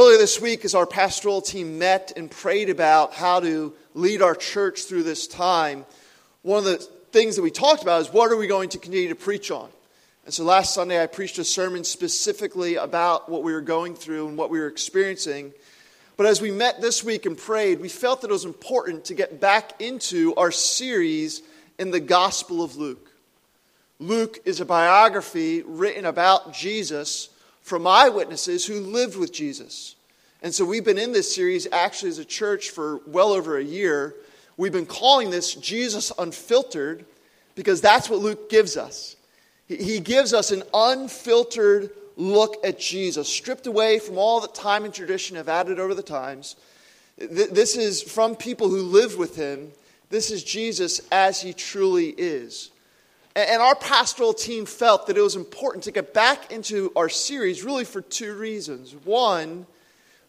Earlier this week, as our pastoral team met and prayed about how to lead our church through this time, one of the things that we talked about is what are we going to continue to preach on? And so last Sunday, I preached a sermon specifically about what we were going through and what we were experiencing. But as we met this week and prayed, we felt that it was important to get back into our series in the Gospel of Luke. Luke is a biography written about Jesus from eyewitnesses who lived with Jesus. And so we've been in this series actually as a church for well over a year. We've been calling this Jesus Unfiltered because that's what Luke gives us. He gives us an unfiltered look at Jesus, stripped away from all that time and tradition have added over the times. This is from people who lived with him. This is Jesus as he truly is. And our pastoral team felt that it was important to get back into our series really for two reasons. One,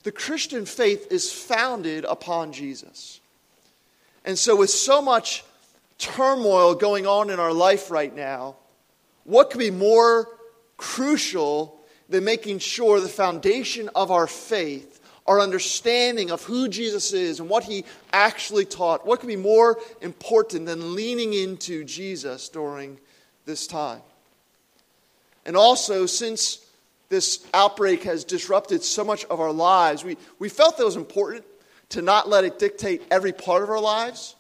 the Christian faith is founded upon Jesus. And so, with so much turmoil going on in our life right now, what could be more crucial than making sure the foundation of our faith, our understanding of who Jesus is and what he actually taught, what could be more important than leaning into Jesus during this time? And also, since this outbreak has disrupted so much of our lives, we, we felt that it was important to not let it dictate every part of our lives.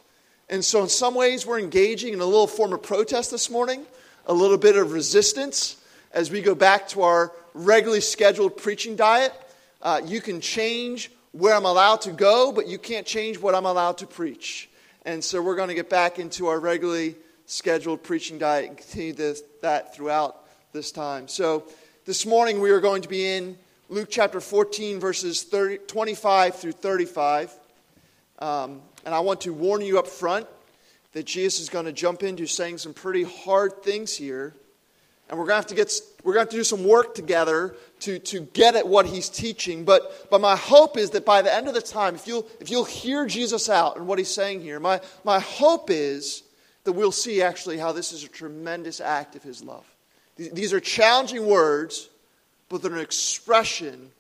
And so, in some ways, we're engaging in a little form of protest this morning a little bit of resistance as we go back to our regularly scheduled preaching diet. Uh, you can change where I'm allowed to go, but you can't change what I'm allowed to preach. And so we're going to get back into our regularly scheduled preaching diet and continue this, that throughout this time. So this morning we are going to be in Luke chapter 14, verses 30, 25 through 35. Um, and I want to warn you up front that Jesus is going to jump into saying some pretty hard things here. And we're going to have to, get, we're going to, have to do some work together to, to get at what he's teaching. But, but my hope is that by the end of the time, if you'll, if you'll hear Jesus out and what he's saying here, my, my hope is that we'll see actually how this is a tremendous act of his love. These are challenging words, but they're an expression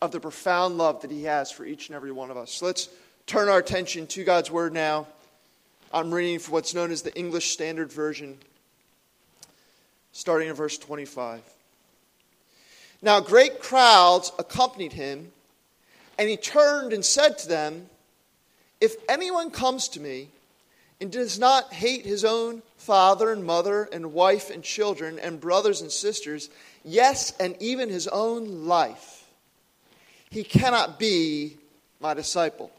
of the profound love that he has for each and every one of us. So let's turn our attention to God's word now. I'm reading from what's known as the English Standard Version, starting in verse 25. Now, great crowds accompanied him, and he turned and said to them, If anyone comes to me and does not hate his own father and mother and wife and children and brothers and sisters, yes, and even his own life, he cannot be my disciple.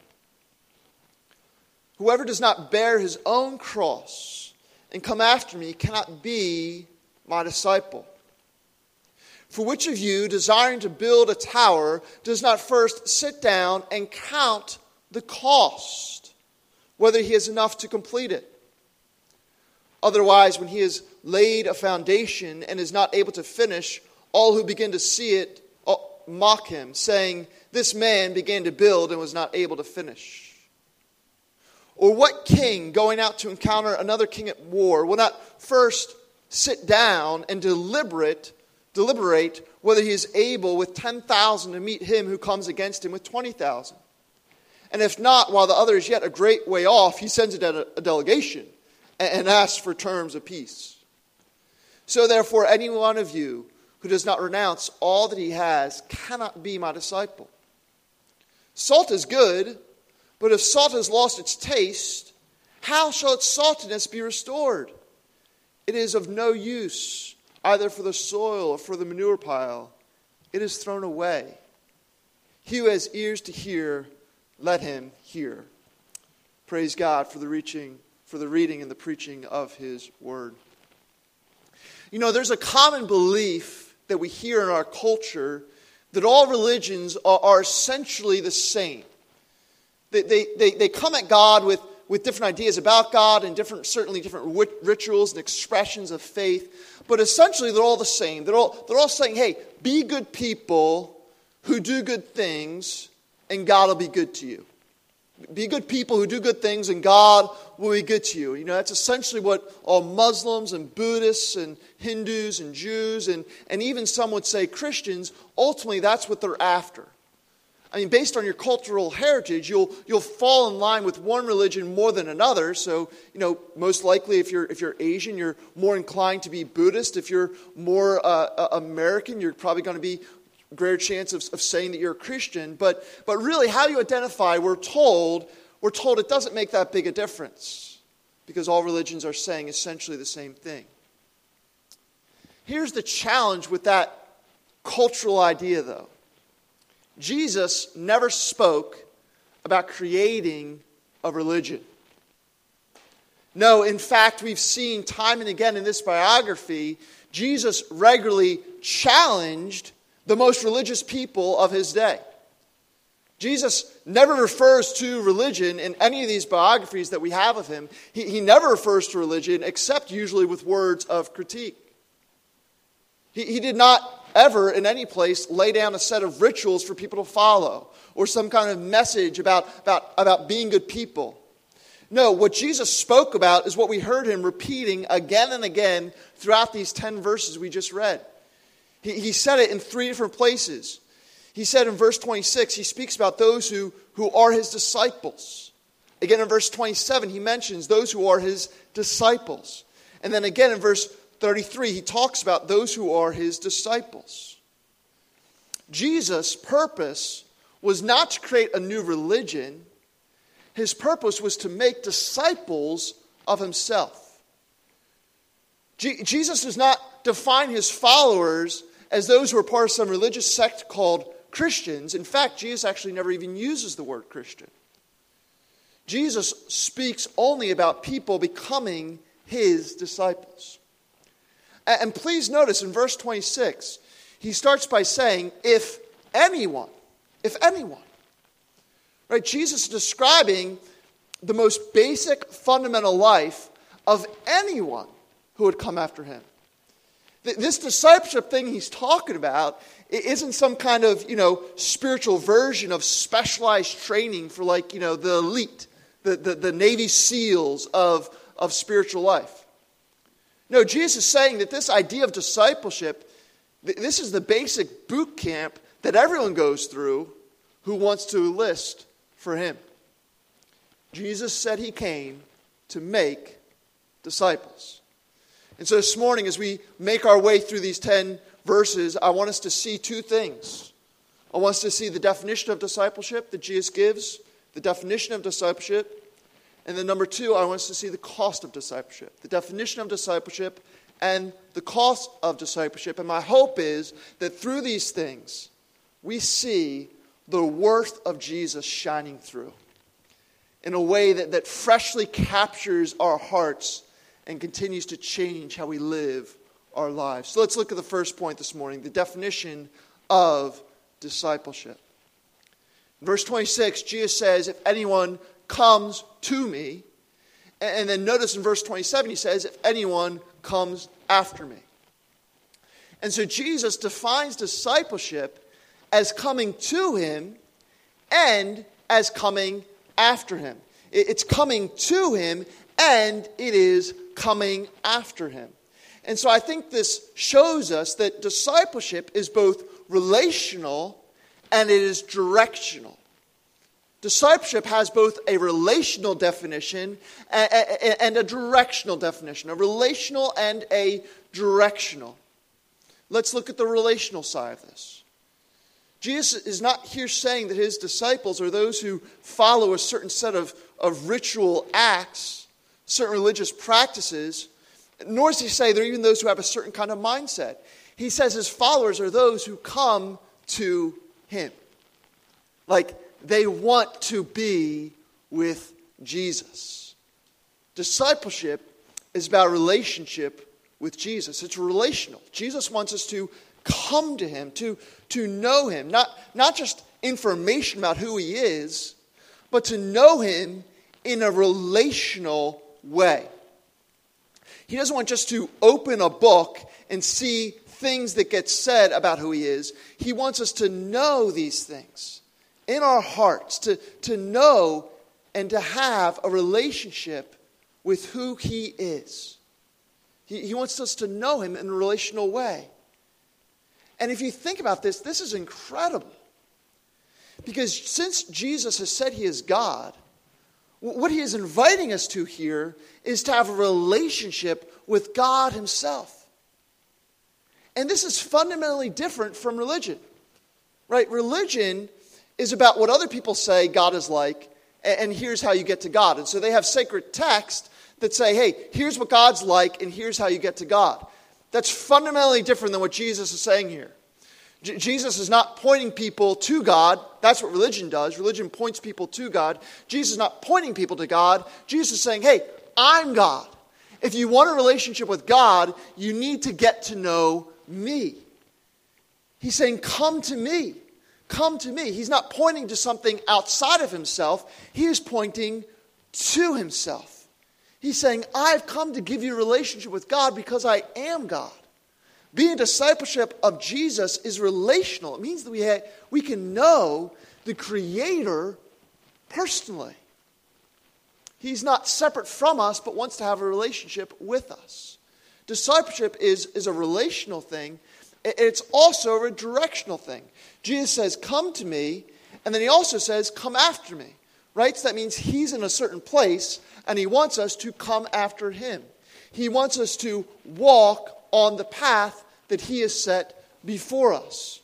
Whoever does not bear his own cross and come after me cannot be my disciple. For which of you, desiring to build a tower, does not first sit down and count the cost, whether he has enough to complete it? Otherwise, when he has laid a foundation and is not able to finish, all who begin to see it uh, mock him, saying, This man began to build and was not able to finish. Or what king going out to encounter another king at war will not first sit down and deliberate, deliberate whether he is able with 10,000 to meet him who comes against him with 20,000? And if not, while the other is yet a great way off, he sends a, a delegation and asks for terms of peace. So, therefore, any one of you who does not renounce all that he has cannot be my disciple. Salt is good but if salt has lost its taste, how shall its saltiness be restored? It is of no use, either for the soil or for the manure pile. It is thrown away. He who has ears to hear, let him hear. Praise God for the reaching, for the reading and the preaching of his word. You know, there's a common belief that we hear in our culture that all religions are, are essentially the same. They, they, they, they come at God with, with different ideas about God and different, certainly different rituals and expressions of faith. But essentially, they're all the same. They're all, they're all saying, hey, be good people who do good things, and God will be good to you. Be good people who do good things, and God will be good to you. You know, that's essentially what all Muslims and Buddhists and Hindus and Jews and, and even some would say Christians, ultimately, that's what they're after. I mean, based on your cultural heritage, you'll, you'll fall in line with one religion more than another. So, you know, most likely if you're, if you're Asian, you're more inclined to be Buddhist. If you're more uh, American, you're probably going to be greater chance of, of saying that you're a Christian. But, but really, how you identify, we're told, we're told it doesn't make that big a difference because all religions are saying essentially the same thing. Here's the challenge with that cultural idea, though Jesus never spoke about creating a religion. No, in fact, we've seen time and again in this biography, Jesus regularly challenged the most religious people of his day. Jesus never refers to religion in any of these biographies that we have of him. He, he never refers to religion except usually with words of critique. He, he did not ever in any place lay down a set of rituals for people to follow or some kind of message about, about, about being good people. No, what Jesus spoke about is what we heard him repeating again and again throughout these 10 verses we just read. He, he said it in three different places. He said in verse 26, he speaks about those who, who are his disciples. Again, in verse 27, he mentions those who are his disciples. And then again in verse 33, he talks about those who are his disciples. Jesus' purpose was not to create a new religion, his purpose was to make disciples of himself. Je- Jesus does not define his followers as those who are part of some religious sect called Christians. In fact, Jesus actually never even uses the word Christian. Jesus speaks only about people becoming his disciples. And please notice in verse 26, he starts by saying, if anyone, if anyone. Right? Jesus is describing the most basic fundamental life of anyone who would come after him. This discipleship thing he's talking about isn't some kind of, you know, spiritual version of specialized training for like, you know, the elite, the, the, the Navy SEALs of, of spiritual life. No, Jesus is saying that this idea of discipleship, this is the basic boot camp that everyone goes through who wants to enlist for him. Jesus said he came to make disciples. And so this morning, as we make our way through these 10 verses, I want us to see two things. I want us to see the definition of discipleship that Jesus gives, the definition of discipleship, and then number two, I want us to see the cost of discipleship, the definition of discipleship, and the cost of discipleship. And my hope is that through these things, we see the worth of Jesus shining through in a way that, that freshly captures our hearts and continues to change how we live our lives. So let's look at the first point this morning the definition of discipleship. verse 26, Jesus says, If anyone comes to me. And then notice in verse 27, he says, If anyone comes after me. And so Jesus defines discipleship as coming to him and as coming after him. It's coming to him and it is coming after him. And so I think this shows us that discipleship is both relational and it is directional. Discipleship has both a relational definition and a directional definition, a relational and a directional. Let's look at the relational side of this. Jesus is not here saying that his disciples are those who follow a certain set of, of ritual acts, certain religious practices, nor does he say they're even those who have a certain kind of mindset. He says his followers are those who come to him. Like, they want to be with Jesus. Discipleship is about relationship with Jesus. It's relational. Jesus wants us to come to him, to, to know him, not, not just information about who he is, but to know him in a relational way. He doesn't want just to open a book and see things that get said about who he is. He wants us to know these things in our hearts to, to know and to have a relationship with who He is. He, he wants us to know Him in a relational way. And if you think about this, this is incredible. Because since Jesus has said he is God, what he is inviting us to here is to have a relationship with God himself. And this is fundamentally different from religion. Right? Religion is about what other people say God is like, and here's how you get to God. And so they have sacred texts that say, hey, here's what God's like, and here's how you get to God. That's fundamentally different than what Jesus is saying here. J- Jesus is not pointing people to God. That's what religion does. Religion points people to God. Jesus is not pointing people to God. Jesus is saying, hey, I'm God. If you want a relationship with God, you need to get to know me. He's saying, come to me. Come to me. He's not pointing to something outside of himself, he is pointing to himself. He's saying, I've come to give you a relationship with God because I am God. Being discipleship of Jesus is relational. It means that we, we can know the Creator personally. He's not separate from us, but wants to have a relationship with us. Discipleship is, is a relational thing, it's also a directional thing. Jesus says, Come to me, and then he also says, Come after me. Right? So that means he's in a certain place, and he wants us to come after him. He wants us to walk on the path that he has set before us.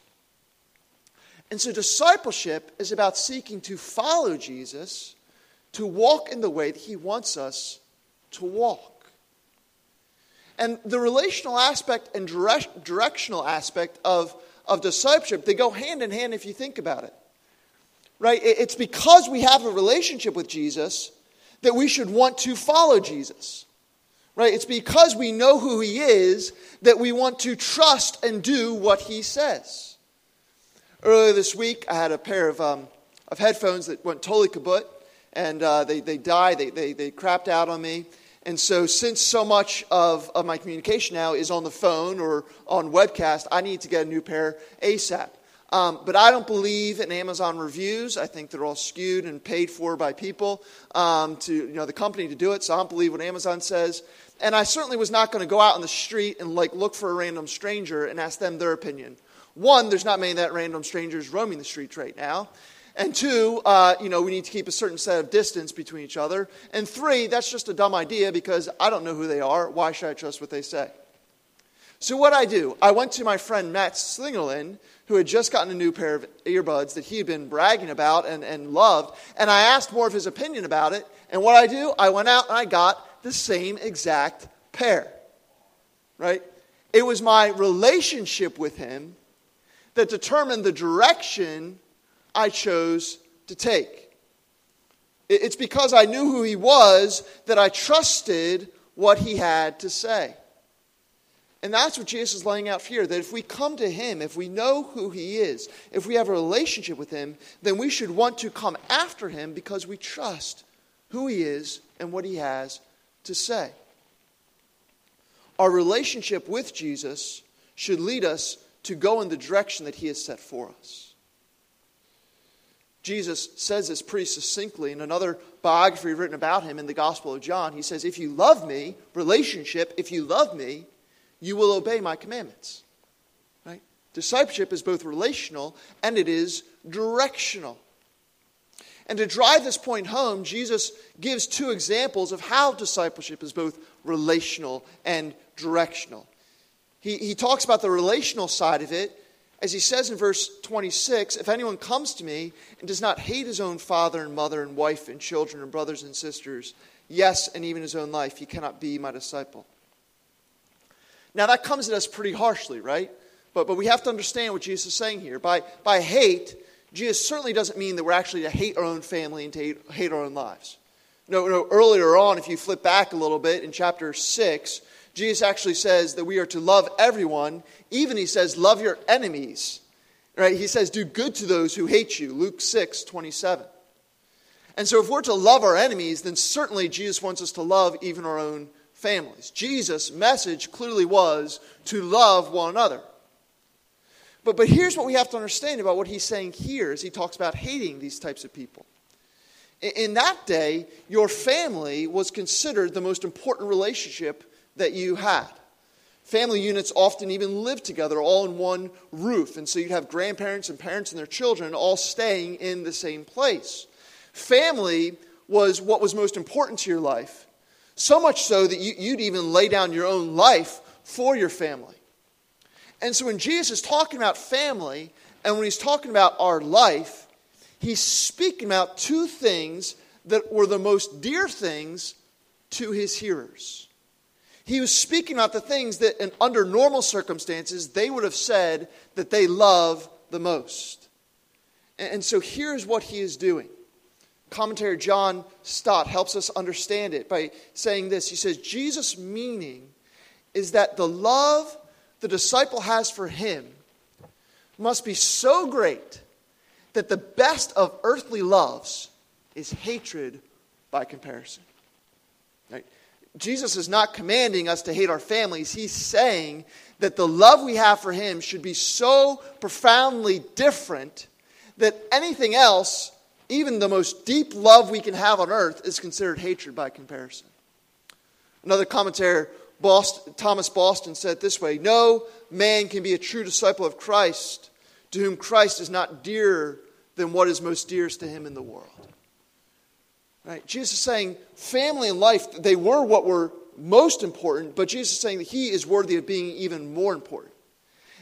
And so, discipleship is about seeking to follow Jesus, to walk in the way that he wants us to walk. And the relational aspect and direct, directional aspect of, of discipleship, they go hand in hand if you think about it. Right? It's because we have a relationship with Jesus that we should want to follow Jesus. Right? It's because we know who he is that we want to trust and do what he says. Earlier this week, I had a pair of, um, of headphones that went totally kaput, and uh, they, they died, they, they, they crapped out on me. And so, since so much of, of my communication now is on the phone or on webcast, I need to get a new pair ASAP. Um, but I don't believe in Amazon reviews. I think they're all skewed and paid for by people um, to, you know, the company to do it. So I don't believe what Amazon says. And I certainly was not going to go out on the street and like look for a random stranger and ask them their opinion. One, there's not many that random strangers roaming the streets right now. And two, uh, you know, we need to keep a certain set of distance between each other. And three, that's just a dumb idea because I don't know who they are. Why should I trust what they say? So what I do, I went to my friend Matt Slingerland, who had just gotten a new pair of earbuds that he had been bragging about and, and loved. And I asked more of his opinion about it. And what I do, I went out and I got the same exact pair. Right? It was my relationship with him that determined the direction I chose to take. It's because I knew who he was that I trusted what he had to say. And that's what Jesus is laying out here that if we come to him, if we know who he is, if we have a relationship with him, then we should want to come after him because we trust who he is and what he has to say. Our relationship with Jesus should lead us to go in the direction that he has set for us. Jesus says this pretty succinctly in another biography written about him in the Gospel of John. He says, If you love me, relationship, if you love me, you will obey my commandments. Right? Discipleship is both relational and it is directional. And to drive this point home, Jesus gives two examples of how discipleship is both relational and directional. He, he talks about the relational side of it as he says in verse 26 If anyone comes to me and does not hate his own father and mother and wife and children and brothers and sisters, yes, and even his own life, he cannot be my disciple. Now, that comes at us pretty harshly, right? But, but we have to understand what Jesus is saying here. By, by hate, Jesus certainly doesn't mean that we're actually to hate our own family and to hate, hate our own lives. No, no, earlier on, if you flip back a little bit in chapter 6, Jesus actually says that we are to love everyone. Even he says, love your enemies. Right? He says, do good to those who hate you. Luke 6, 27. And so if we're to love our enemies, then certainly Jesus wants us to love even our own families. Jesus' message clearly was to love one another. But, but here's what we have to understand about what he's saying here as he talks about hating these types of people. In, in that day, your family was considered the most important relationship that you had. Family units often even lived together all in one roof. And so you'd have grandparents and parents and their children all staying in the same place. Family was what was most important to your life, so much so that you, would even lay down your own life for your family. And so when Jesus is talking about family and when he's talking about our life, he's speaking about two things that were the most dear things to his hearers. He was speaking about the things that, in, under normal circumstances, they would have said that they love the most. And, and so here's what he is doing. Commentator John Stott helps us understand it by saying this. He says, Jesus' meaning is that the love the disciple has for him must be so great that the best of earthly loves is hatred by comparison. Jesus is not commanding us to hate our families. He's saying that the love we have for Him should be so profoundly different that anything else, even the most deep love we can have on earth, is considered hatred by comparison. Another commentator, Boston, Thomas Boston, said this way No man can be a true disciple of Christ to whom Christ is not dearer than what is most dearest to him in the world. Right? Jesus is saying family and life, they were what were most important, but Jesus is saying that he is worthy of being even more important.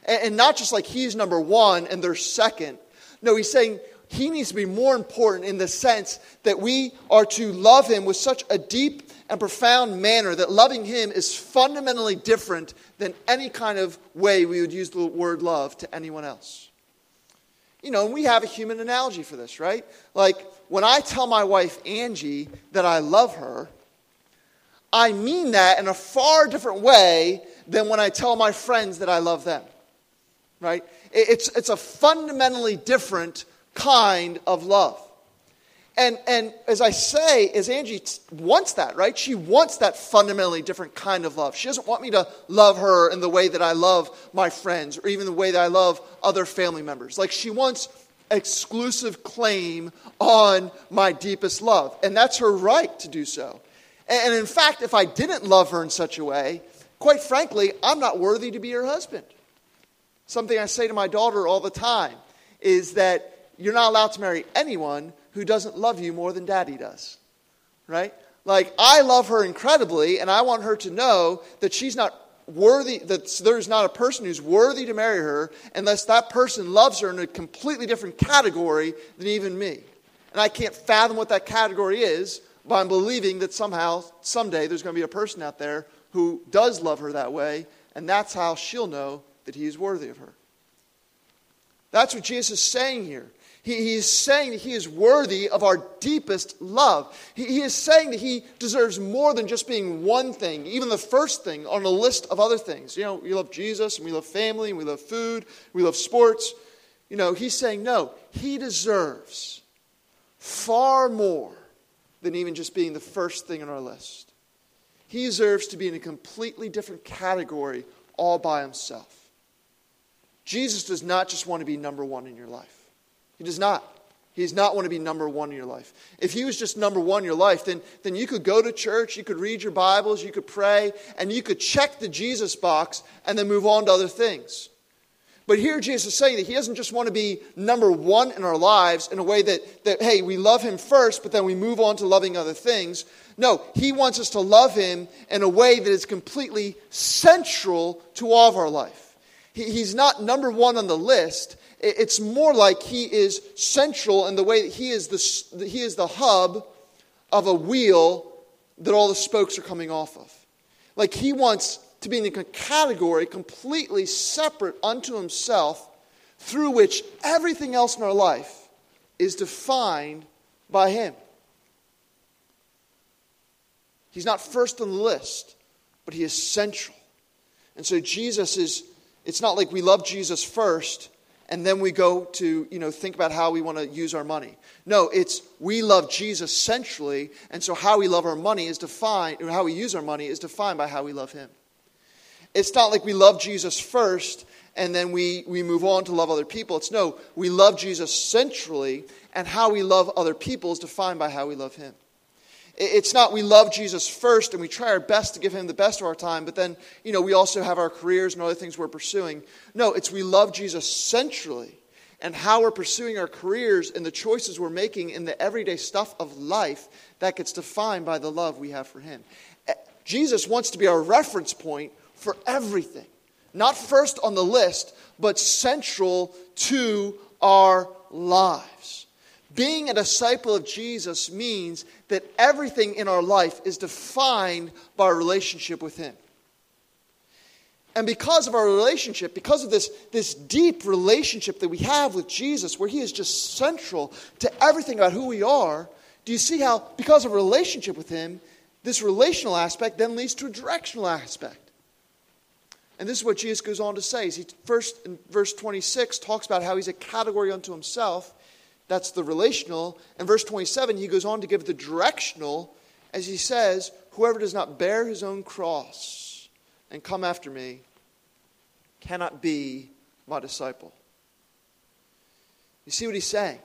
And, and not just like he's number one and they're second. No, he's saying he needs to be more important in the sense that we are to love him with such a deep and profound manner that loving him is fundamentally different than any kind of way we would use the word love to anyone else. You know, and we have a human analogy for this, right? Like, when I tell my wife, Angie, that I love her, I mean that in a far different way than when I tell my friends that I love them. Right? It's, it's a fundamentally different kind of love. And, and as I say, as Angie wants that, right? She wants that fundamentally different kind of love. She doesn't want me to love her in the way that I love my friends or even the way that I love other family members. Like she wants exclusive claim on my deepest love. And that's her right to do so. And in fact, if I didn't love her in such a way, quite frankly, I'm not worthy to be her husband. Something I say to my daughter all the time is that you're not allowed to marry anyone who doesn't love you more than daddy does. Right? Like, I love her incredibly, and I want her to know that she's not worthy, that there's not a person who's worthy to marry her unless that person loves her in a completely different category than even me. And I can't fathom what that category is, but I'm believing that somehow, someday, there's going to be a person out there who does love her that way, and that's how she'll know that he is worthy of her. That's what Jesus is saying here. He, he is saying that he is worthy of our deepest love. He, he is saying that he deserves more than just being one thing, even the first thing on a list of other things. You know, we love Jesus, and we love family, and we love food, we love sports. You know, he's saying, no, he deserves far more than even just being the first thing on our list. He deserves to be in a completely different category all by himself. Jesus does not just want to be number one in your life. He does not. He does not want to be number one in your life. If he was just number one in your life, then, then you could go to church, you could read your Bibles, you could pray, and you could check the Jesus box and then move on to other things. But here Jesus is saying that he doesn't just want to be number one in our lives in a way that, that, hey, we love him first, but then we move on to loving other things. No, he wants us to love him in a way that is completely central to all of our life. He, he's not number one on the list. It's more like he is central in the way that he is the, he is the hub of a wheel that all the spokes are coming off of. Like he wants to be in a category completely separate unto himself through which everything else in our life is defined by him. He's not first on the list, but he is central. And so Jesus is, it's not like we love Jesus first and then we go to you know think about how we want to use our money. No it's we love jesus centrally and so how we love our money is defined or how we use our money is defined by how we love him. It's not like we love jesus first and then we, we move on to love other people. It's no we love jesus centrally and how we love other people is defined by how we love him It's not we love Jesus first and we try our best to give him the best of our time, but then, you know, we also have our careers and other things we're pursuing. No, it's we love Jesus centrally and how we're pursuing our careers and the choices we're making in the everyday stuff of life that gets defined by the love we have for him. Jesus wants to be our reference point for everything. Not first on the list, but central to our lives. Being a disciple of Jesus means that everything in our life is defined by our relationship with Him. And because of our relationship, because of this, this deep relationship that we have with Jesus, where He is just central to everything about who we are, do you see how, because of a relationship with Him, this relational aspect then leads to a directional aspect? And this is what Jesus goes on to say. He first in verse 26 talks about how he's a category unto himself. That's the relational. And verse 27, he goes on to give the directional as he says, Whoever does not bear his own cross and come after me cannot be my disciple. You see what he's saying?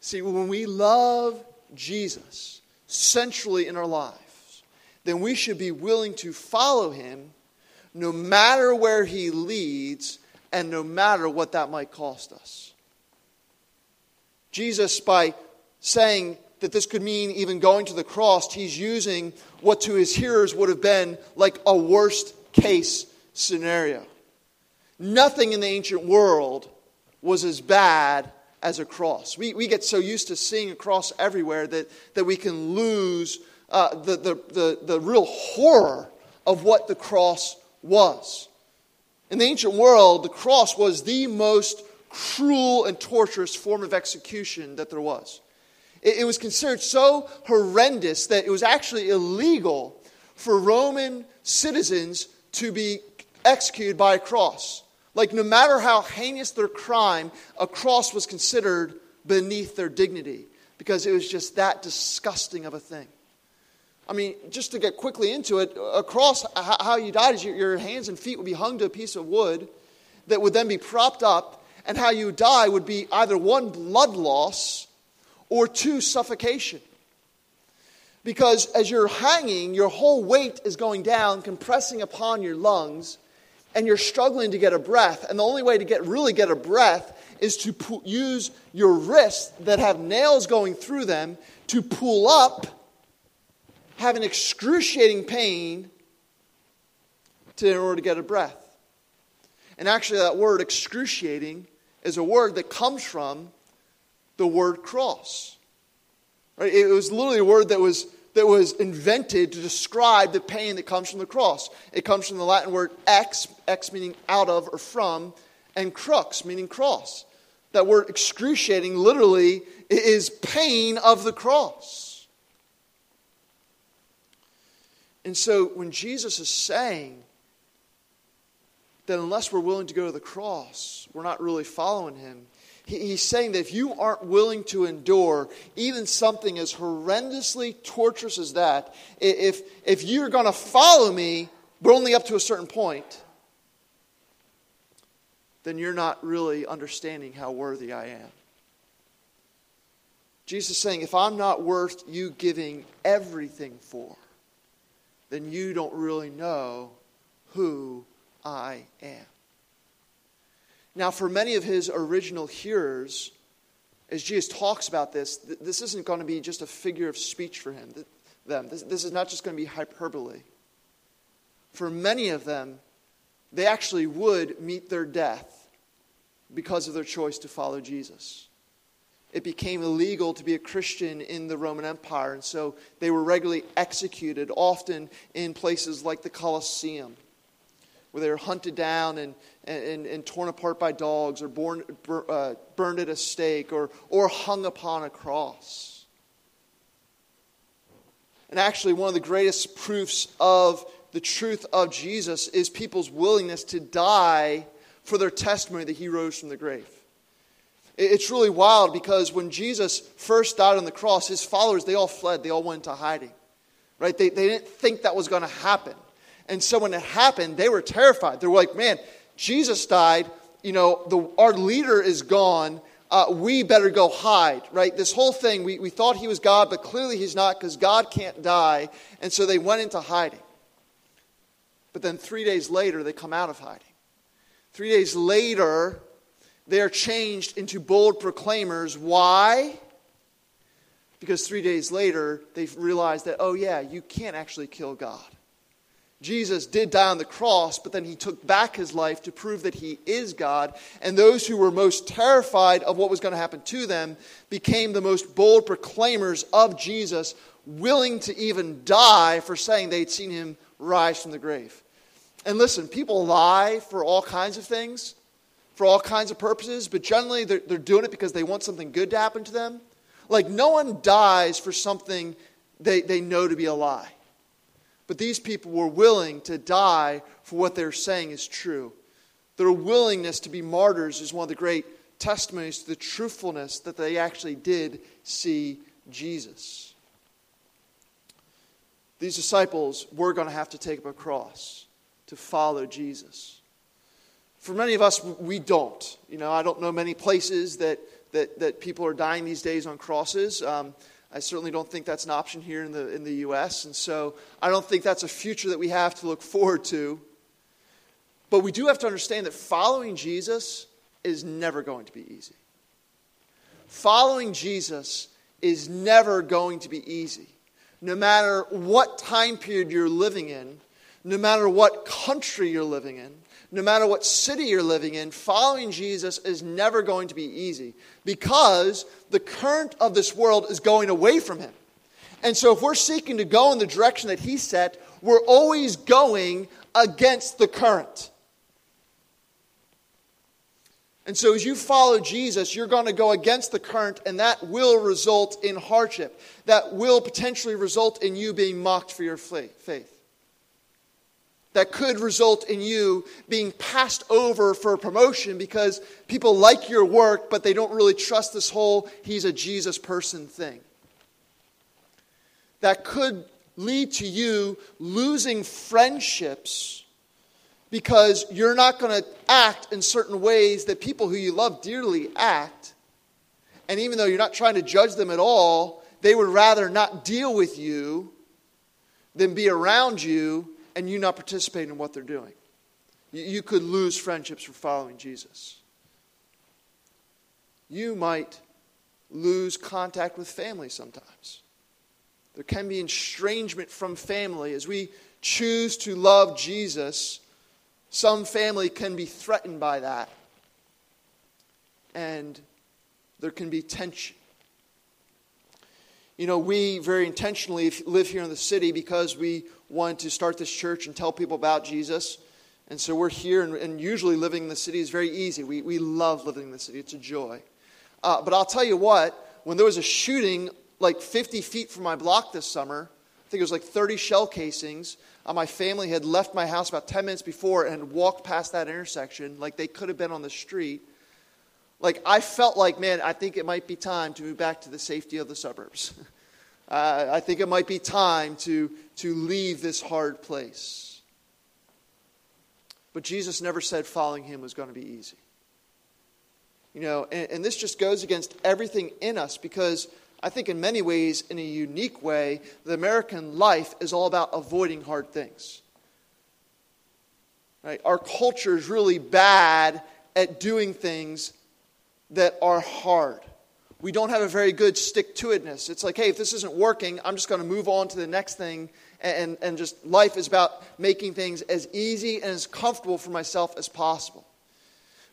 See, when we love Jesus centrally in our lives, then we should be willing to follow him no matter where he leads and no matter what that might cost us. Jesus, by saying that this could mean even going to the cross, he's using what to his hearers would have been like a worst case scenario. Nothing in the ancient world was as bad as a cross. We, we get so used to seeing a cross everywhere that, that we can lose uh, the, the, the, the real horror of what the cross was. In the ancient world, the cross was the most cruel and torturous form of execution that there was. It, it was considered so horrendous that it was actually illegal for Roman citizens to be executed by a cross. Like, no matter how heinous their crime, a cross was considered beneath their dignity because it was just that disgusting of a thing. I mean, just to get quickly into it, a cross, how you died is your hands and feet would be hung to a piece of wood that would then be propped up and how you die would be either one, blood loss, or two, suffocation. Because as you're hanging, your whole weight is going down, compressing upon your lungs, and you're struggling to get a breath. And the only way to get really get a breath is to pu- use your wrists that have nails going through them to pull up, have an excruciating pain to, in order to get a breath. And actually, that word excruciating is a word that comes from the word cross. Right? It was literally a word that was, that was invented to describe the pain that comes from the cross. It comes from the Latin word ex, ex meaning out of or from, and crux, meaning cross. That word excruciating literally is pain of the cross. And so when Jesus is saying that unless we're willing to go to the cross, we're not really following him. he's saying that if you aren't willing to endure even something as horrendously torturous as that, if, if you're going to follow me, but only up to a certain point, then you're not really understanding how worthy I am. Jesus is saying, if I'm not worth you giving everything for, then you don't really know who I am. Now, for many of his original hearers, as Jesus talks about this, this isn't going to be just a figure of speech for him, them. This, this is not just going to be hyperbole. For many of them, they actually would meet their death because of their choice to follow Jesus. It became illegal to be a Christian in the Roman Empire, and so they were regularly executed, often in places like the Colosseum where they were hunted down and, and, and torn apart by dogs or born, uh, burned at a stake or, or hung upon a cross. And actually, one of the greatest proofs of the truth of Jesus is people's willingness to die for their testimony that he rose from the grave. It's really wild because when Jesus first died on the cross, his followers, they all fled. They all went into hiding. Right? They, they didn't think that was going to happen. And so when it happened, they were terrified. They were like, man, Jesus died. You know, the, our leader is gone. Uh, we better go hide, right? This whole thing, we, we thought he was God, but clearly he's not because God can't die. And so they went into hiding. But then three days later, they come out of hiding. Three days later, they are changed into bold proclaimers. Why? Because three days later, they realize that, oh, yeah, you can't actually kill God. Jesus did die on the cross, but then he took back his life to prove that he is God. And those who were most terrified of what was going to happen to them became the most bold proclaimers of Jesus, willing to even die for saying they'd seen him rise from the grave. And listen, people lie for all kinds of things, for all kinds of purposes, but generally they're, they're doing it because they want something good to happen to them. Like, no one dies for something they, they know to be a lie. But these people were willing to die for what they're saying is true. Their willingness to be martyrs is one of the great testimonies to the truthfulness that they actually did see Jesus. These disciples were going to have to take up a cross to follow Jesus. For many of us, we don't. You know, I don't know many places that that, that people are dying these days on crosses. Um, I certainly don't think that's an option here in the, in the U.S., and so I don't think that's a future that we have to look forward to. But we do have to understand that following Jesus is never going to be easy. Following Jesus is never going to be easy. No matter what time period you're living in, no matter what country you're living in, no matter what city you're living in, following Jesus is never going to be easy because the current of this world is going away from him. And so, if we're seeking to go in the direction that he set, we're always going against the current. And so, as you follow Jesus, you're going to go against the current, and that will result in hardship. That will potentially result in you being mocked for your faith that could result in you being passed over for promotion because people like your work, but they don't really trust this whole he's a Jesus person thing. That could lead to you losing friendships because you're not going to act in certain ways that people who you love dearly act. And even though you're not trying to judge them at all, they would rather not deal with you than be around you and you not participate in what they're doing. You could lose friendships for following Jesus. You might lose contact with family sometimes. There can be estrangement from family. As we choose to love Jesus, some family can be threatened by that. And there can be tension. You know, we very intentionally live here in the city because we wanted to start this church and tell people about Jesus. And so we're here, and, and usually living in the city is very easy. We, we love living in the city, it's a joy. Uh, but I'll tell you what, when there was a shooting like 50 feet from my block this summer, I think it was like 30 shell casings. Uh, my family had left my house about 10 minutes before and walked past that intersection like they could have been on the street. Like, I felt like, man, I think it might be time to move back to the safety of the suburbs. uh, I think it might be time to to leave this hard place. But Jesus never said following him was going to be easy. You know, and, and this just goes against everything in us because I think in many ways, in a unique way, the American life is all about avoiding hard things. Right? Our culture is really bad at doing things that are hard we don't have a very good stick to itness. It's like, hey, if this isn't working, I'm just going to move on to the next thing. And, and just life is about making things as easy and as comfortable for myself as possible.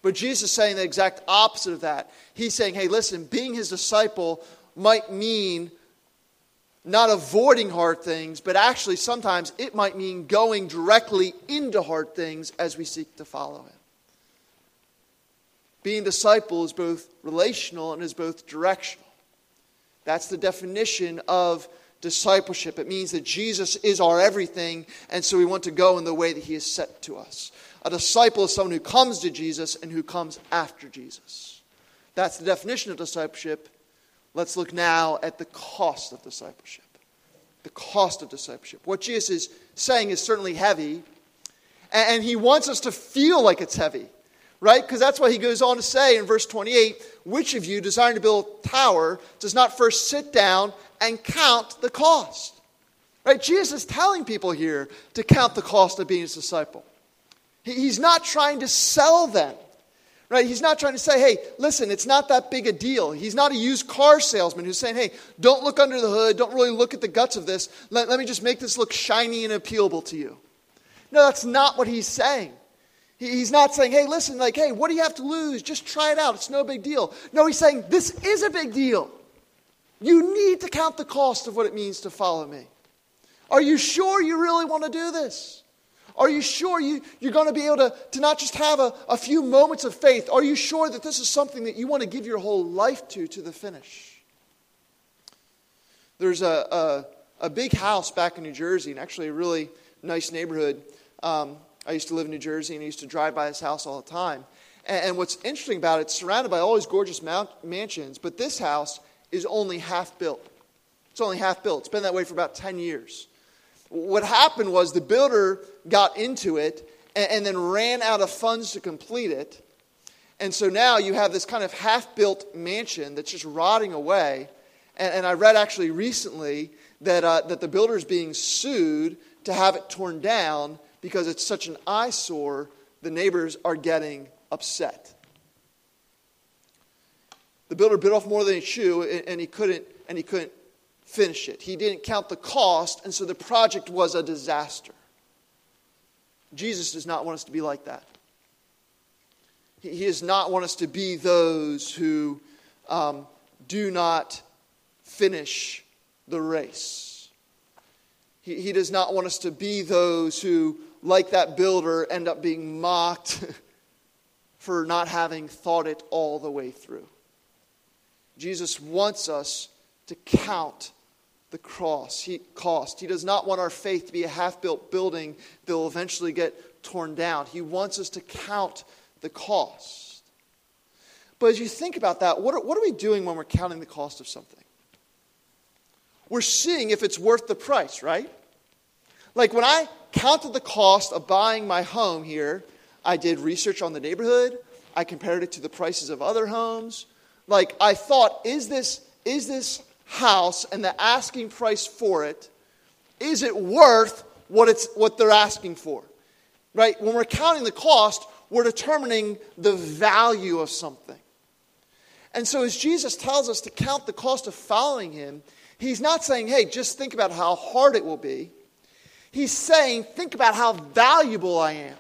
But Jesus is saying the exact opposite of that. He's saying, hey, listen, being his disciple might mean not avoiding hard things, but actually sometimes it might mean going directly into hard things as we seek to follow him. Being disciple is both relational and is both directional. That's the definition of discipleship. It means that Jesus is our everything, and so we want to go in the way that he has set to us. A disciple is someone who comes to Jesus and who comes after Jesus. That's the definition of discipleship. Let's look now at the cost of discipleship. The cost of discipleship. What Jesus is saying is certainly heavy, and he wants us to feel like it's heavy right? Because that's what he goes on to say in verse 28 which of you, desiring to build a tower, does not first sit down and count the cost? Right? Jesus is telling people here to count the cost of being his disciple. He's not trying to sell them. Right? He's not trying to say, hey, listen, it's not that big a deal. He's not a used car salesman who's saying, hey, don't look under the hood, don't really look at the guts of this. Let, let me just make this look shiny and appealable to you. No, that's not what he's saying. He's not saying, hey, listen, like, hey, what do you have to lose? Just try it out. It's no big deal. No, he's saying, this is a big deal. You need to count the cost of what it means to follow me. Are you sure you really want to do this? Are you sure you, you're going to be able to, to not just have a, a few moments of faith? Are you sure that this is something that you want to give your whole life to, to the finish? There's a, a, a big house back in New Jersey, and actually a really nice neighborhood. Um, I used to live in New Jersey, and I used to drive by this house all the time. And, and what's interesting about it, it's surrounded by all these gorgeous mount, mansions, but this house is only half built. It's only half built. It's been that way for about 10 years. What happened was the builder got into it and, and then ran out of funds to complete it. And so now you have this kind of half built mansion that's just rotting away. And, and I read actually recently that, uh, that the builder is being sued to have it torn down because it's such an eyesore, the neighbors are getting upset. The builder bit off more than he chewed, and, he couldn't, and he couldn't finish it. He didn't count the cost, and so the project was a disaster. Jesus does not want us to be like that. He does not want us to be those who um, do not finish the race. He, he does not want us to be those who, like that builder, end up being mocked for not having thought it all the way through. Jesus wants us to count the cross, he, cost. He does not want our faith to be a half built building that will eventually get torn down. He wants us to count the cost. But as you think about that, what are, what are we doing when we're counting the cost of something? We're seeing if it's worth the price, right? Like when I counted the cost of buying my home here, I did research on the neighborhood. I compared it to the prices of other homes. Like I thought, is this, is this house and the asking price for it, is it worth what, it's, what they're asking for? Right? When we're counting the cost, we're determining the value of something. And so, as Jesus tells us to count the cost of following him, he's not saying, hey, just think about how hard it will be. He's saying, think about how valuable I am.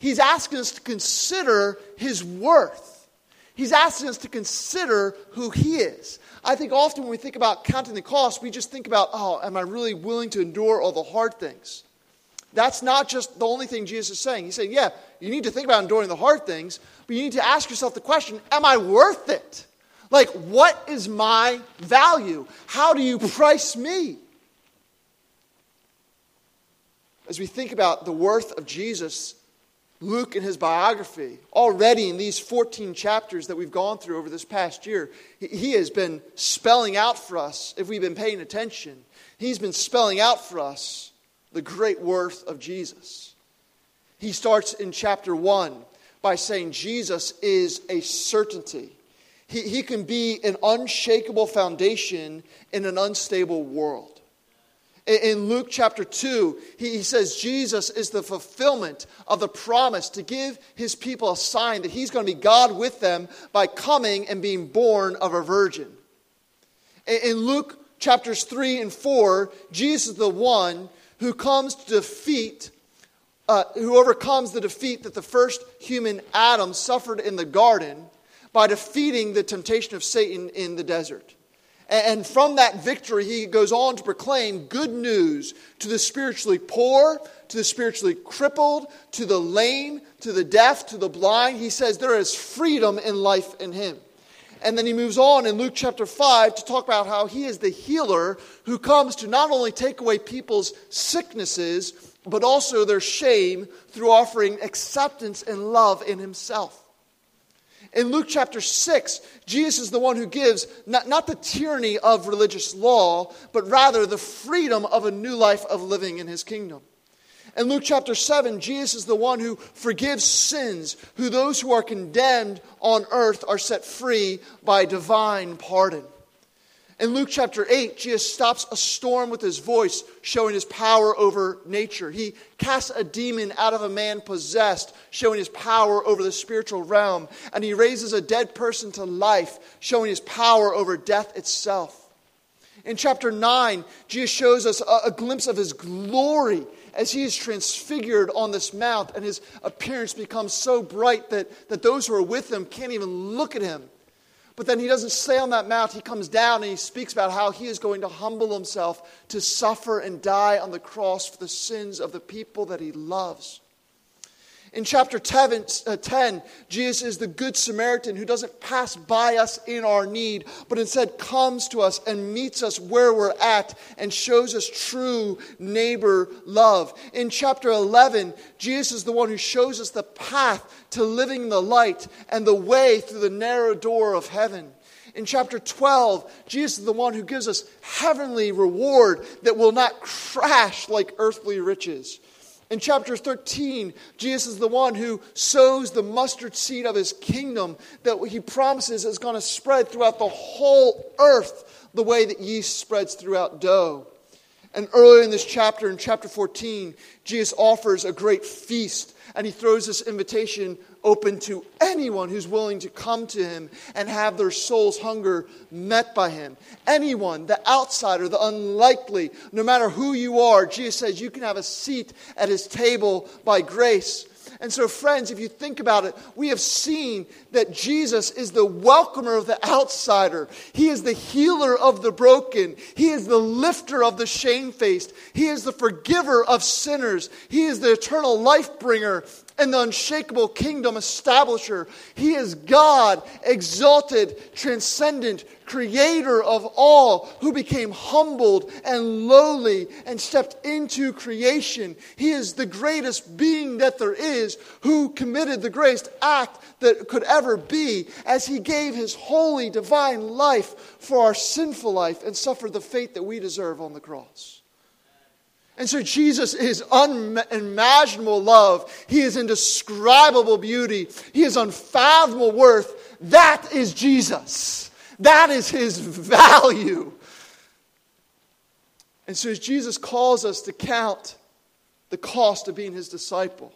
He's asking us to consider his worth. He's asking us to consider who he is. I think often when we think about counting the cost, we just think about, oh, am I really willing to endure all the hard things? That's not just the only thing Jesus is saying. He's saying, yeah, you need to think about enduring the hard things, but you need to ask yourself the question, am I worth it? Like, what is my value? How do you price me? As we think about the worth of Jesus, Luke, in his biography, already in these 14 chapters that we've gone through over this past year, he has been spelling out for us, if we've been paying attention, he's been spelling out for us the great worth of Jesus. He starts in chapter 1 by saying Jesus is a certainty. He, he can be an unshakable foundation in an unstable world. In Luke chapter 2, he says Jesus is the fulfillment of the promise to give his people a sign that he's going to be God with them by coming and being born of a virgin. In Luke chapters 3 and 4, Jesus is the one who comes to defeat, uh, who overcomes the defeat that the first human Adam suffered in the garden by defeating the temptation of Satan in the desert. And from that victory, he goes on to proclaim good news to the spiritually poor, to the spiritually crippled, to the lame, to the deaf, to the blind. He says there is freedom in life in him. And then he moves on in Luke chapter 5 to talk about how he is the healer who comes to not only take away people's sicknesses, but also their shame through offering acceptance and love in himself. In Luke chapter 6, Jesus is the one who gives not, not the tyranny of religious law, but rather the freedom of a new life of living in his kingdom. In Luke chapter 7, Jesus is the one who forgives sins, who those who are condemned on earth are set free by divine pardon. In Luke chapter 8, Jesus stops a storm with his voice, showing his power over nature. He casts a demon out of a man possessed, showing his power over the spiritual realm. And he raises a dead person to life, showing his power over death itself. In chapter 9, Jesus shows us a, a glimpse of his glory as he is transfigured on this mount, and his appearance becomes so bright that, that those who are with him can't even look at him. But then he doesn't stay on that mount. He comes down and he speaks about how he is going to humble himself to suffer and die on the cross for the sins of the people that he loves. In chapter 10, uh, 10, Jesus is the Good Samaritan who doesn't pass by us in our need, but instead comes to us and meets us where we're at and shows us true neighbor love. In chapter 11, Jesus is the one who shows us the path to living the light and the way through the narrow door of heaven. In chapter 12, Jesus is the one who gives us heavenly reward that will not crash like earthly riches. In chapter 13, Jesus is the one who sows the mustard seed of his kingdom that he promises is going to spread throughout the whole earth the way that yeast spreads throughout dough. And earlier in this chapter, in chapter 14, Jesus offers a great feast and he throws this invitation open to anyone who's willing to come to him and have their soul's hunger met by him. Anyone, the outsider, the unlikely, no matter who you are, Jesus says you can have a seat at his table by grace. And so, friends, if you think about it, we have seen that Jesus is the welcomer of the outsider. He is the healer of the broken. He is the lifter of the shamefaced. He is the forgiver of sinners. He is the eternal life bringer and the unshakable kingdom establisher. He is God, exalted, transcendent, creator of all, who became humbled and lowly and stepped into creation. He is the greatest being that there is, who committed the greatest act that could ever be, as he gave his holy, divine life for our sinful life and suffered the fate that we deserve on the cross. And so Jesus is unimaginable love. He is indescribable beauty. He is unfathomable worth. That is Jesus. That is his value. And so as Jesus calls us to count the cost of being his disciple,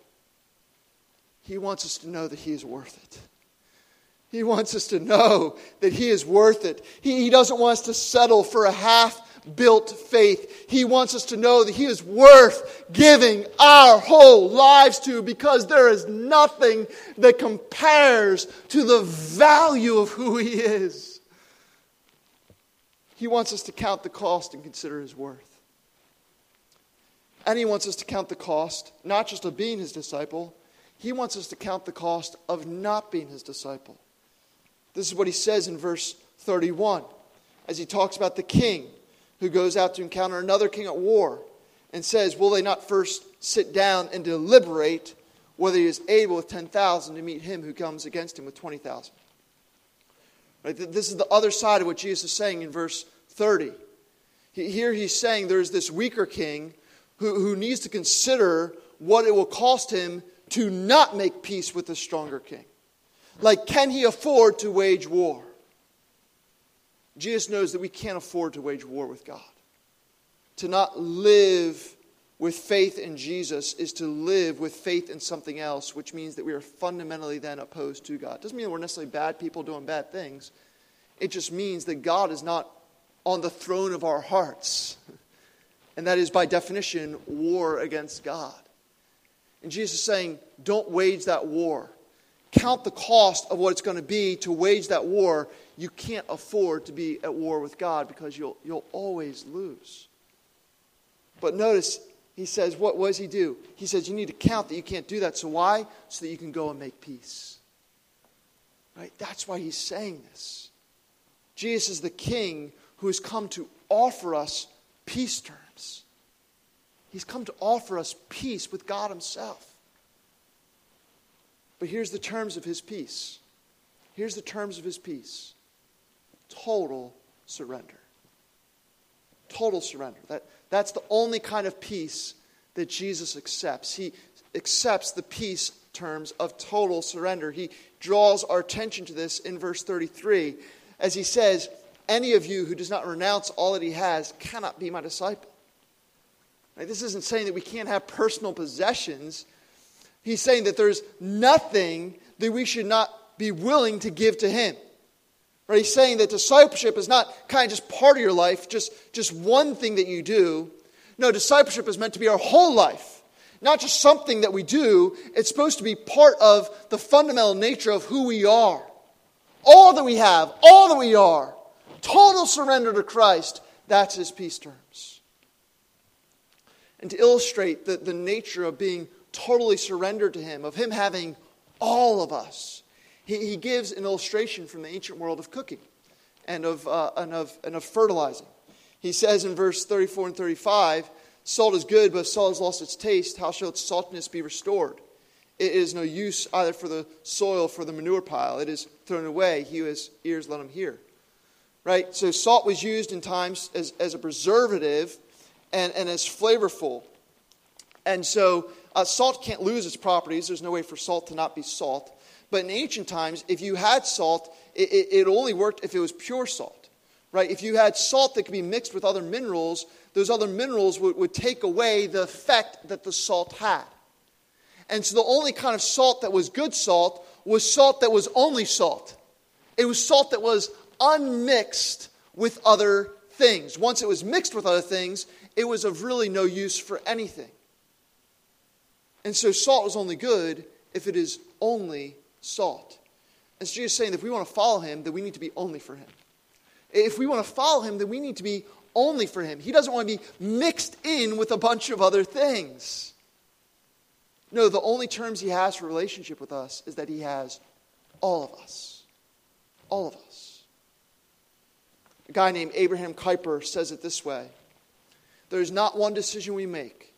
he wants us to know that he is worth it. He wants us to know that he is worth it. He, he doesn't want us to settle for a half built faith. He wants us to know that He is worth giving our whole lives to because there is nothing that compares to the value of who He is. He wants us to count the cost and consider His worth. And He wants us to count the cost, not just of being His disciple, He wants us to count the cost of not being His disciple. This is what He says in verse 31 as He talks about the king who goes out to encounter another king at war and says, Will they not first sit down and deliberate whether he is able with 10,000 to meet him who comes against him with 20,000? Right? This is the other side of what Jesus is saying in verse 30. Here he's saying there's this weaker king who, who needs to consider what it will cost him to not make peace with the stronger king. Like, can he afford to wage war? Jesus knows that we can't afford to wage war with God. To not live with faith in Jesus is to live with faith in something else, which means that we are fundamentally then opposed to God. It doesn't mean we're necessarily bad people doing bad things. It just means that God is not on the throne of our hearts. And that is, by definition, war against God. And Jesus is saying, don't wage that war. Count the cost of what it's going to be to wage that war you can't afford to be at war with God because you'll, you'll always lose. But notice, he says, what, what does he do? He says, you need to count that you can't do that. So why? So that you can go and make peace. Right? That's why he's saying this. Jesus is the king who has come to offer us peace terms. He's come to offer us peace with God himself. But here's the terms of his peace. Here's the terms of his peace total surrender. Total surrender. That, that's the only kind of peace that Jesus accepts. He accepts the peace terms of total surrender. He draws our attention to this in verse 33 as he says, Any of you who does not renounce all that he has cannot be my disciple. Now, this isn't saying that we can't have personal possessions. He's saying that there's nothing that we should not be willing to give to him. Right? He's saying that discipleship is not kind of just part of your life, just, just one thing that you do. No, discipleship is meant to be our whole life, not just something that we do. It's supposed to be part of the fundamental nature of who we are. All that we have, all that we are, total surrender to Christ, that's his peace terms. And to illustrate the, the nature of being totally surrendered to him, of him having all of us, he, he gives an illustration from the ancient world of cooking and of, uh, and, of, and of fertilizing. He says in verse 34 and 35 Salt is good, but if salt has lost its taste, how shall its saltiness be restored? It is no use either for the soil, for the manure pile. It is thrown away. He who has ears, let him hear. Right? So salt was used in times as, as a preservative and, and as flavorful. And so uh, salt can't lose its properties. There's no way for salt to not be salt. But in ancient times, if you had salt, it, it, it only worked if it was pure salt right? If you had salt that could be mixed with other minerals, those other minerals would, would take away the effect that the salt had. And so the only kind of salt that was good salt was salt that was only salt. It was salt that was unmixed with other things. Once it was mixed with other things, it was of really no use for anything. And so salt is only good if it is only salt. And so Jesus is saying that if we want to follow him, then we need to be only for him. If we want to follow him, then we need to be only for him. He doesn't want to be mixed in with a bunch of other things. No, the only terms he has for relationship with us is that he has all of us. All of us. A guy named Abraham Kuyper says it this way There's not one decision we make,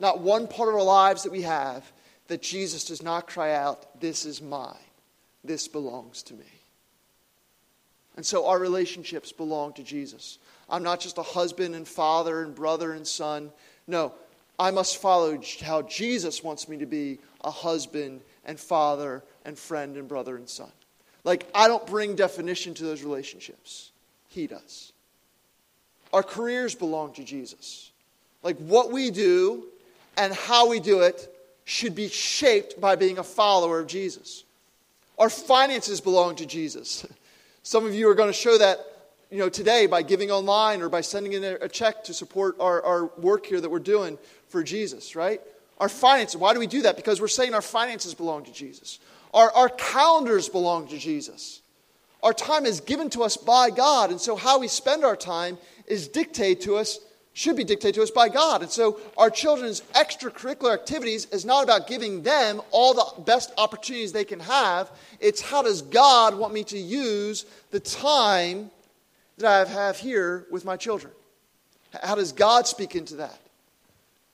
not one part of our lives that we have, that Jesus does not cry out, This is mine. This belongs to me. And so our relationships belong to Jesus. I'm not just a husband and father and brother and son. No, I must follow how Jesus wants me to be a husband and father and friend and brother and son. Like, I don't bring definition to those relationships, He does. Our careers belong to Jesus. Like, what we do and how we do it should be shaped by being a follower of Jesus. Our finances belong to Jesus. Some of you are going to show that you know, today by giving online or by sending in a check to support our, our work here that we're doing for Jesus, right? Our finances. Why do we do that? Because we're saying our finances belong to Jesus. Our, our calendars belong to Jesus. Our time is given to us by God, and so how we spend our time is dictated to us, should be dictated to us by God. And so our children's extracurricular activities is not about giving them all the best opportunities they can have. It's how does God want me to use the time that I have here with my children? How does God speak into that?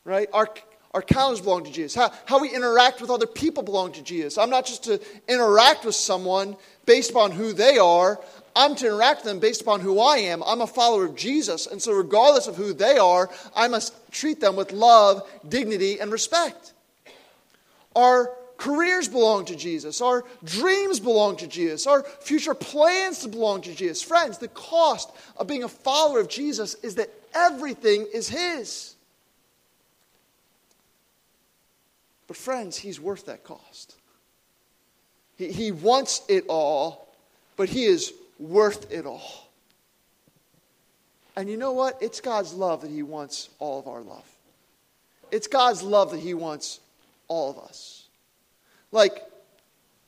Right? Our, our calendars belong to Jesus. How, how we interact with other people belong to Jesus. I'm not just to interact with someone based upon who they are. I'm to interact with them based upon who I am. I'm a follower of Jesus. And so, regardless of who they are, I must treat them with love, dignity, and respect. Our careers belong to Jesus. Our dreams belong to Jesus. Our future plans belong to Jesus. Friends, the cost of being a follower of Jesus is that everything is His. But, friends, He's worth that cost. He, he wants it all, but He is worth it all. And you know what? It's God's love that He wants all of our love. It's God's love that He wants all of us. Like,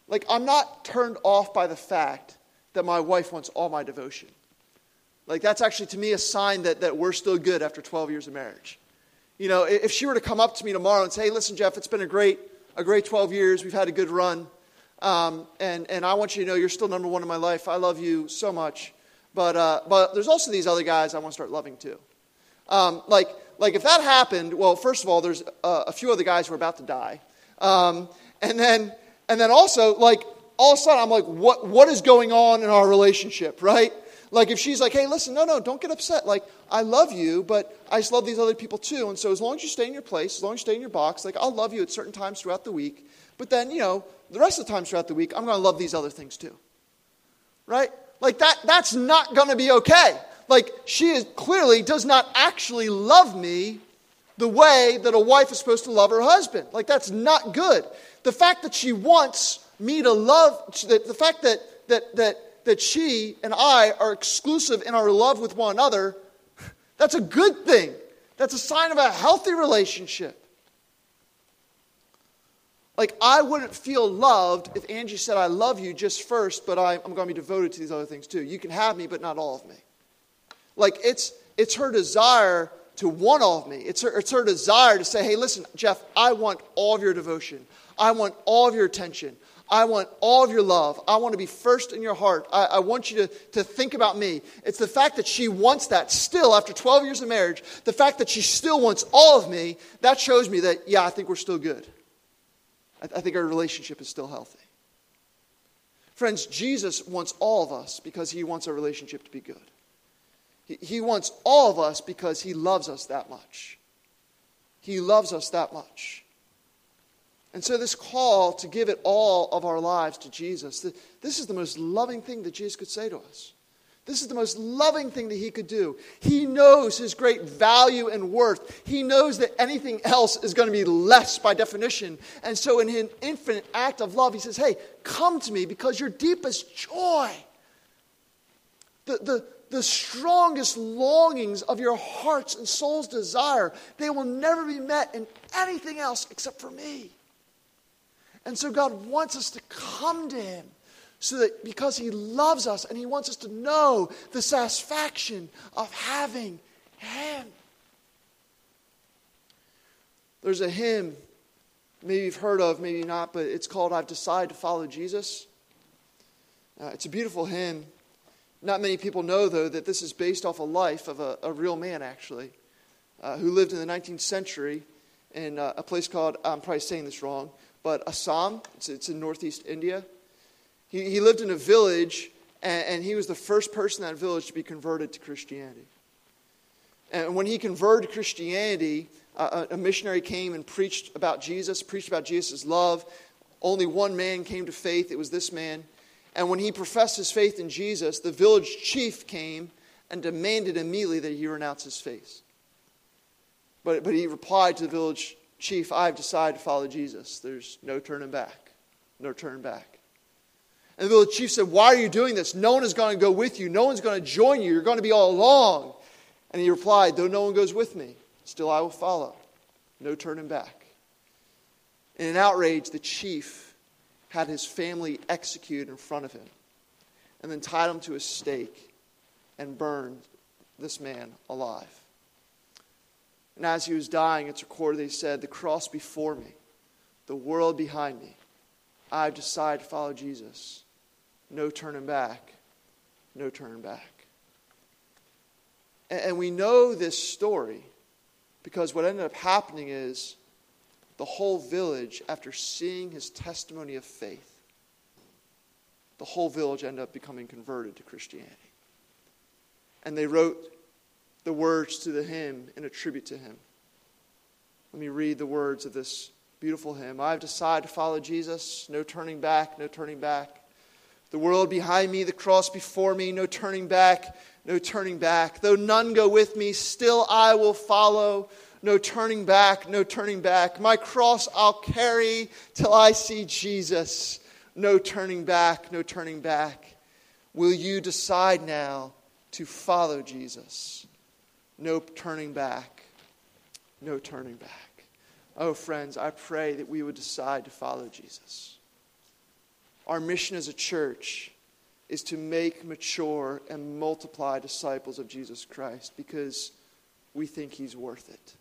like I'm not turned off by the fact that my wife wants all my devotion. Like, that's actually to me a sign that, that we're still good after 12 years of marriage. You know, if she were to come up to me tomorrow and say, hey, listen, Jeff, it's been a great, a great 12 years. We've had a good run. Um, and, and I want you to know you're still number one in my life. I love you so much. But, uh, but there's also these other guys I want to start loving too. Um, like, like, if that happened, well, first of all, there's uh, a few other guys who are about to die. Um, and then, and then also, like, all of a sudden, I'm like, what, what is going on in our relationship, right? Like if she's like, hey, listen, no, no, don't get upset. Like, I love you, but I just love these other people too. And so as long as you stay in your place, as long as you stay in your box, like I'll love you at certain times throughout the week. But then, you know, the rest of the times throughout the week, I'm going to love these other things too. Right? Like that, that's not going to be okay. Like she is, clearly does not actually love me the way that a wife is supposed to love her husband. Like that's not good. The fact that she wants me to love, the fact that, that, that that she and I are exclusive in our love with one another, that's a good thing. That's a sign of a healthy relationship. Like, I wouldn't feel loved if Angie said, I love you just first, but I, am going to be devoted to these other things too. You can have me, but not all of me. Like, it's, it's her desire to want all of me. It's her, it's her desire to say, hey, listen, Jeff, I want all of your devotion. I want all of your attention. I want all of your love. I want to be first in your heart. I, I, want you to, to think about me. It's the fact that she wants that still after 12 years of marriage, the fact that she still wants all of me, that shows me that, yeah, I think we're still good. I, I think our relationship is still healthy. Friends, Jesus wants all of us because he wants our relationship to be good. He, he wants all of us because he loves us that much. He loves us that much. And so, this call to give it all of our lives to Jesus, this is the most loving thing that Jesus could say to us. This is the most loving thing that he could do. He knows his great value and worth. He knows that anything else is going to be less by definition. And so, in an infinite act of love, he says, Hey, come to me because your deepest joy, the, the, the strongest longings of your heart's and soul's desire, they will never be met in anything else except for me. And so God wants us to come to Him so that because He loves us and He wants us to know the satisfaction of having Him. There's a hymn, maybe you've heard of, maybe not, but it's called I've Decided to Follow Jesus. Uh, it's a beautiful hymn. Not many people know, though, that this is based off a life of a, a real man, actually, uh, who lived in the 19th century in uh, a place called, I'm probably saying this wrong, but Assam, it's, it's in northeast India. He, he lived in a village, and, and he was the first person in that village to be converted to Christianity. And when he converted to Christianity, uh, a missionary came and preached about Jesus, preached about Jesus' love. Only one man came to faith. It was this man. And when he professed his faith in Jesus, the village chief came and demanded immediately that he renounce his faith. But, but he replied to the village Chief, I've decided to follow Jesus. There's no turning back. No turning back. And the chief said, Why are you doing this? No one is going to go with you. No one's going to join you. You're going to be all alone. And he replied, Though no one goes with me, still I will follow. No turning back. In an outrage, the chief had his family executed in front of him and then tied him to a stake and burned this man alive. And as he was dying, it's recorded that he said, The cross before me, the world behind me. I've decided to follow Jesus. No turning back. No turning back. And we know this story because what ended up happening is the whole village, after seeing his testimony of faith, the whole village ended up becoming converted to Christianity. And they wrote the words to the hymn in a tribute to him. Let me read the words of this beautiful hymn. I've decided to follow Jesus, no turning back, no turning back. The world behind me, the cross before me, no turning back, no turning back. Though none go with me, still I will follow. No turning back, no turning back. My cross I'll carry till I see Jesus. No turning back, no turning back. Will you decide now to follow Jesus? no turning back. No turning back. Oh, friends, I pray that we would decide to follow Jesus. Our mission as a church is to make mature and multiply disciples of Jesus Christ because we think he's worth it.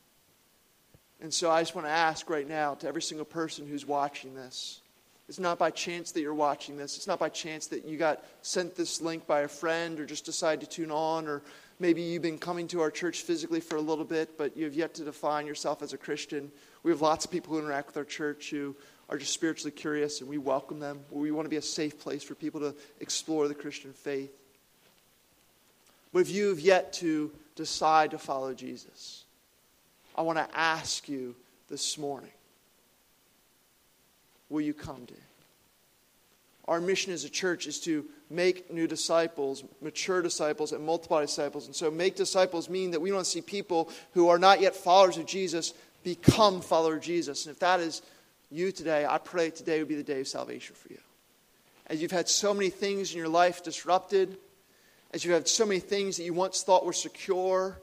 And so I just want to ask right now to every single person who's watching this. It's not by chance that you're watching this. It's not by chance that you got sent this link by a friend or just decided to tune on or Maybe you've been coming to our church physically for a little bit, but you have yet to define yourself as a Christian. We have lots of people who interact with our church who are just spiritually curious, and we welcome them. We want to be a safe place for people to explore the Christian faith. But if you have yet to decide to follow Jesus, I want to ask you this morning will you come to? Our mission as a church is to make new disciples, mature disciples, and multiply disciples. And so, make disciples mean that we want to see people who are not yet followers of Jesus become followers of Jesus. And if that is you today, I pray today would be the day of salvation for you. As you've had so many things in your life disrupted, as you've had so many things that you once thought were secure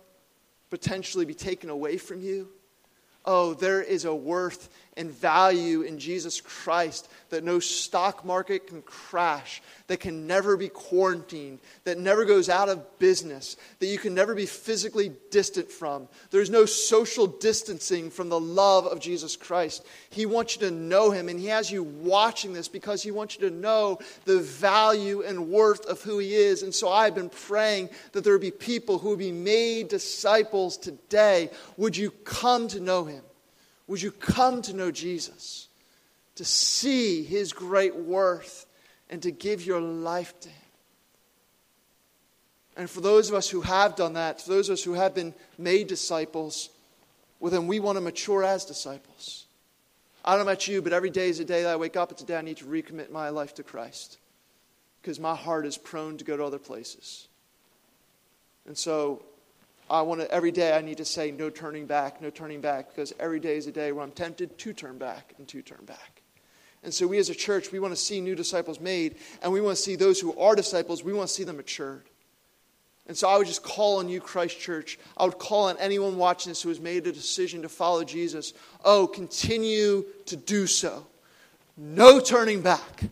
potentially be taken away from you, oh, there is a worth and value in Jesus Christ that no stock market can crash, that can never be quarantined, that never goes out of business, that you can never be physically distant from. There's no social distancing from the love of Jesus Christ. He wants you to know Him, and He has you watching this because He wants you to know the value and worth of who He is. And so I've been praying that there would be people who would be made disciples today. Would you come to know Him? Would you come to know Jesus, to see his great worth, and to give your life to him? And for those of us who have done that, for those of us who have been made disciples, well, then we want to mature as disciples. I don't know about you, but every day is a day that I wake up. It's a day I need to recommit my life to Christ because my heart is prone to go to other places. And so I want to, every day I need to say no turning back, no turning back, because every day is a day where I'm tempted to turn back and to turn back. And so we as a church, we want to see new disciples made, and we want to see those who are disciples, we want to see them matured. And so I would just call on you, Christ Church. I would call on anyone watching this who has made a decision to follow Jesus. Oh, continue to do so. No turning back.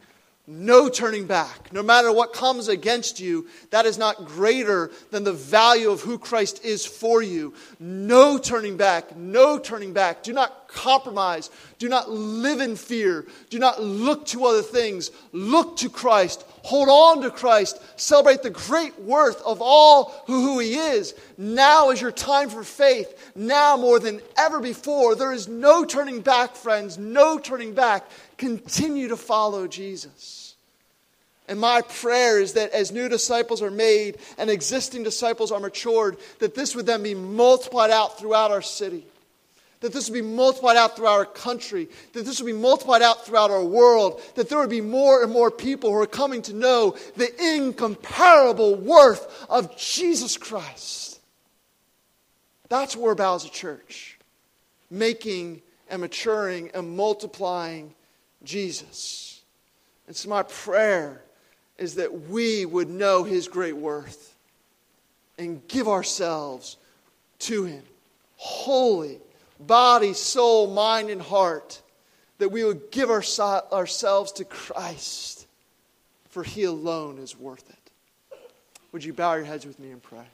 No turning back. No matter what comes against you, that is not greater than the value of who Christ is for you. No turning back. No turning back. Do not compromise. Do not live in fear. Do not look to other things. Look to Christ. Hold on to Christ. Celebrate the great worth of all who, who He is. Now is your time for faith. Now more than ever before. There is no turning back, friends. No turning back. Continue to follow Jesus. And my prayer is that as new disciples are made and existing disciples are matured, that this would then be multiplied out throughout our city. That this would be multiplied out throughout our country. That this would be multiplied out throughout our world. That there would be more and more people who are coming to know the incomparable worth of Jesus Christ. That's what we're about as a church. Making and maturing and multiplying Jesus. And so, my prayer is that we would know his great worth and give ourselves to him, wholly, body, soul, mind, and heart, that we would give our, ourselves to Christ, for he alone is worth it. Would you bow your heads with me and pray?